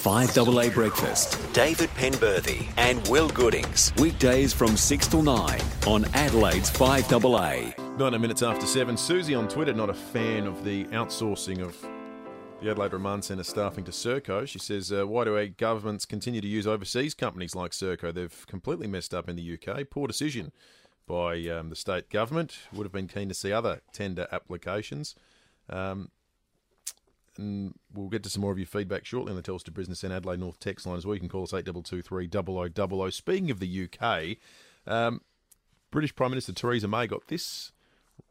5AA Breakfast. David Penberthy and Will Goodings. Weekdays from 6 till 9 on Adelaide's 5AA. 19 minutes after 7. Susie on Twitter, not a fan of the outsourcing of the Adelaide Remand Centre staffing to Serco. She says, uh, Why do our governments continue to use overseas companies like Serco? They've completely messed up in the UK. Poor decision by um, the state government. Would have been keen to see other tender applications. Um, and we'll get to some more of your feedback shortly on the Telstra Business and Adelaide North text line as well. You can call us 8223 0000. Speaking of the UK, um, British Prime Minister Theresa May got this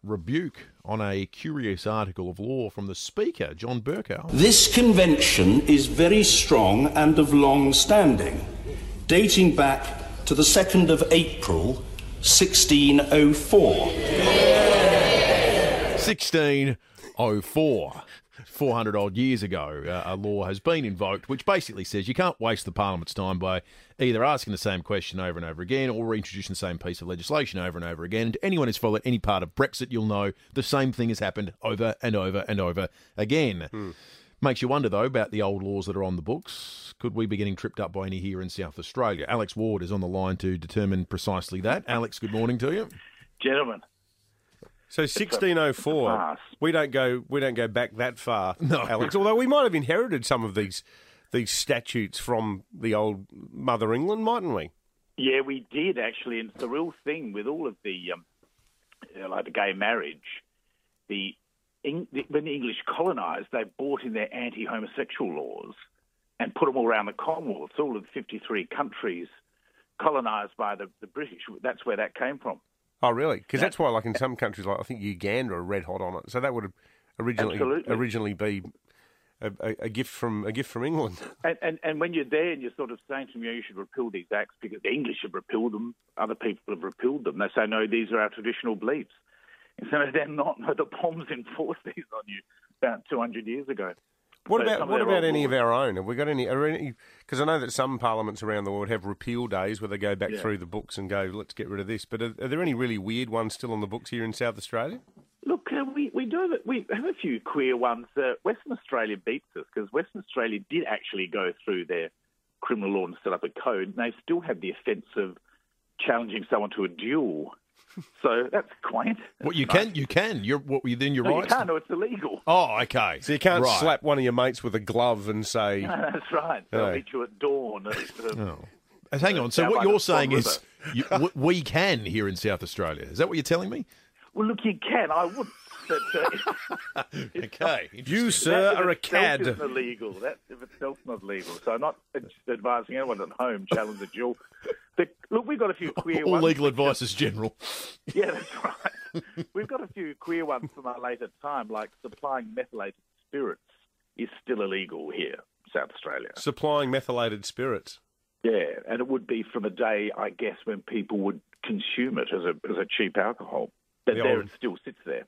rebuke on a curious article of law from the Speaker, John Bercow. This convention is very strong and of long standing, dating back to the 2nd of April 1604. 1604. 400 odd years ago, uh, a law has been invoked which basically says you can't waste the Parliament's time by either asking the same question over and over again or reintroducing the same piece of legislation over and over again. And to anyone who's followed any part of Brexit, you'll know the same thing has happened over and over and over again. Hmm. Makes you wonder, though, about the old laws that are on the books. Could we be getting tripped up by any here in South Australia? Alex Ward is on the line to determine precisely that. Alex, good morning to you. Gentlemen, So 1604, we don't go we don't go back that far, No. Alex. Although we might have inherited some of these these statutes from the old Mother England, mightn't we? yeah, we did actually, and it's the real thing with all of the, um, you know, like the gay marriage. The, Eng- the when the English colonised, they brought in their anti-homosexual laws and put them all around the Commonwealth. All of the 53 countries colonised by the, the British. That's where that came from. Oh, really? Because that's why, like in some countries, like I think Uganda are red hot on it. So that would have originally Absolutely. originally be a, a, a gift from a gift from England. And, and and when you're there and you're sort of saying to me, you should repeal these acts because the English have repealed them, other people have repealed them. They say, no, these are our traditional beliefs. And so they're not. No, the bombs enforced these on you about 200 years ago. What So about what about any of our own? Have we got any? Are any? Because I know that some parliaments around the world have repeal days where they go back Yeah. through the books and go, let's get rid of this. But are, are there any really weird ones still on the books here in South Australia? Look, uh, we we do have, we have a few queer ones. Uh, Western Australia beats us because Western Australia did actually go through their criminal law and set up a code, and they still have the offence of challenging someone to a duel. So that's quaint. What you That's can, you can. You're what within your No, you rights. can't. No, it's illegal. Oh, okay. So you can't Right. slap one of your mates with a glove and say, That's right. They'll No. meet you at dawn. At, uh, Oh. Uh, Hang on. So what you're saying is you, we can here in South Australia. Is that what you're telling me? Well, look, you can. I would. But, uh, Okay. "You, sir, that are a cad." Isn't illegal. That if itself not legal. So I'm not advising anyone at home challenge a duel. But look, we've got a few queer All ones. legal advice is general. Yeah, that's right. We've got a few queer ones from our later time, like supplying methylated spirits is still illegal here, South Australia. Supplying methylated spirits. Yeah, and it would be from a day, I guess, when people would consume it as a as a cheap alcohol. But The there old- it still sits there.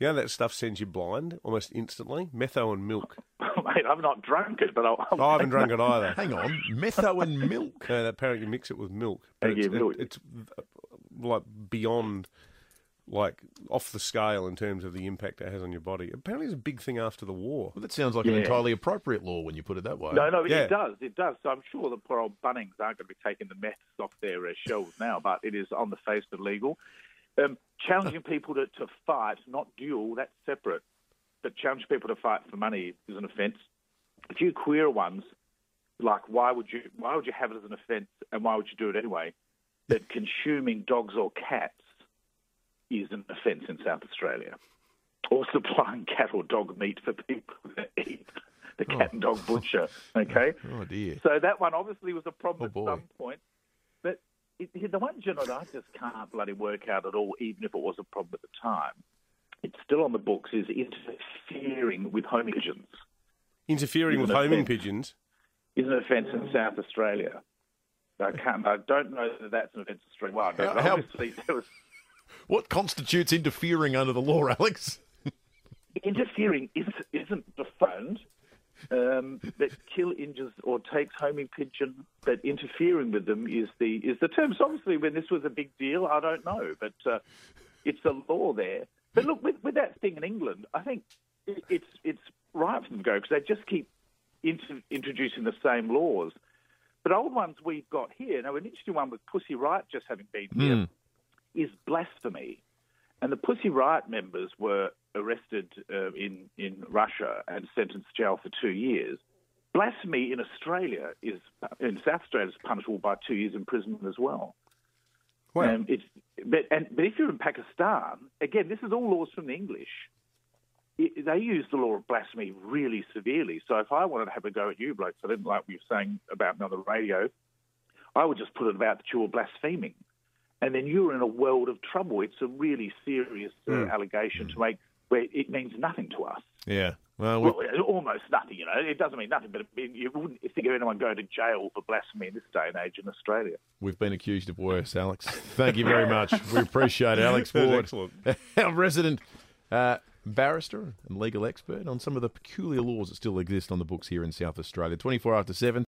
You know that stuff sends you blind almost instantly? Metho and milk. Mate, I've not drunk it, but I'll, I'll I haven't drunk it either. Hang on. Metho and milk. No, apparently you mix it with milk. But Yeah, it's, milk. it's uh, like beyond, like off the scale in terms of the impact it has on your body. Apparently it's a big thing after the war. Well, that sounds like an entirely appropriate law when you put it that way. No, no, Yeah. it does. It does. So I'm sure the poor old Bunnings aren't going to be taking the meths off their uh, shelves now, but it is on the face of legal. Um, challenging people to, to fight, not duel, that's separate. But challenging people to fight for money is an offence. A few queer ones, like why would you why would you have it as an offence and why would you do it anyway? That consuming dogs or cats is an offence in South Australia. Or supplying cat or dog meat for people to eat. The cat and dog butcher. Oh. Okay? Oh dear. So that one obviously was a problem Oh, at some point. But it, the one, that I just can't bloody work out at all, even if it was a problem at the time, it's still on the books, is interfering with homing pigeons. Interfering with Isn't homing offence? pigeons. Is an offence in South Australia. I can't. I don't know that that's an offence Australia-wide, but How- how- obviously there was What constitutes interfering under the law, Alex? interfering is, isn't defined. Um, that kill, injures, or takes homing pigeon, but interfering with them is the is the term. So obviously, when this was a big deal, I don't know, but uh, it's a law there. But look, with, with that thing in England, I think it, it's it's right for them to go because they just keep inter- introducing the same laws. But old ones we've got here, now an interesting one with Pussy Riot just having been here, is blasphemy. And the Pussy Riot members were arrested uh, in, in Russia and sentenced to jail for two years. Blasphemy in Australia is, in South Australia, is punishable by two years imprisonment as well. Wow. Um, it's, but, and, but if you're in Pakistan, again, this is all laws from the English. It, they use the law of blasphemy really severely. So if I wanted to have a go at you, blokes, I didn't like what you were saying about me on the radio, I would just put it about that you were blaspheming. And then you're in a world of trouble. It's a really serious uh, Hmm. allegation to make where it means nothing to us. Yeah. Well, we, Well, almost nothing, you know. It doesn't mean nothing, but you wouldn't think of anyone going to jail for blasphemy in this day and age in Australia. we've been accused of worse, Alex. Thank you very much. We appreciate it. Alex Ward, excellent. our resident uh, barrister and legal expert on some of the peculiar laws that still exist on the books here in South Australia. 24 after 7.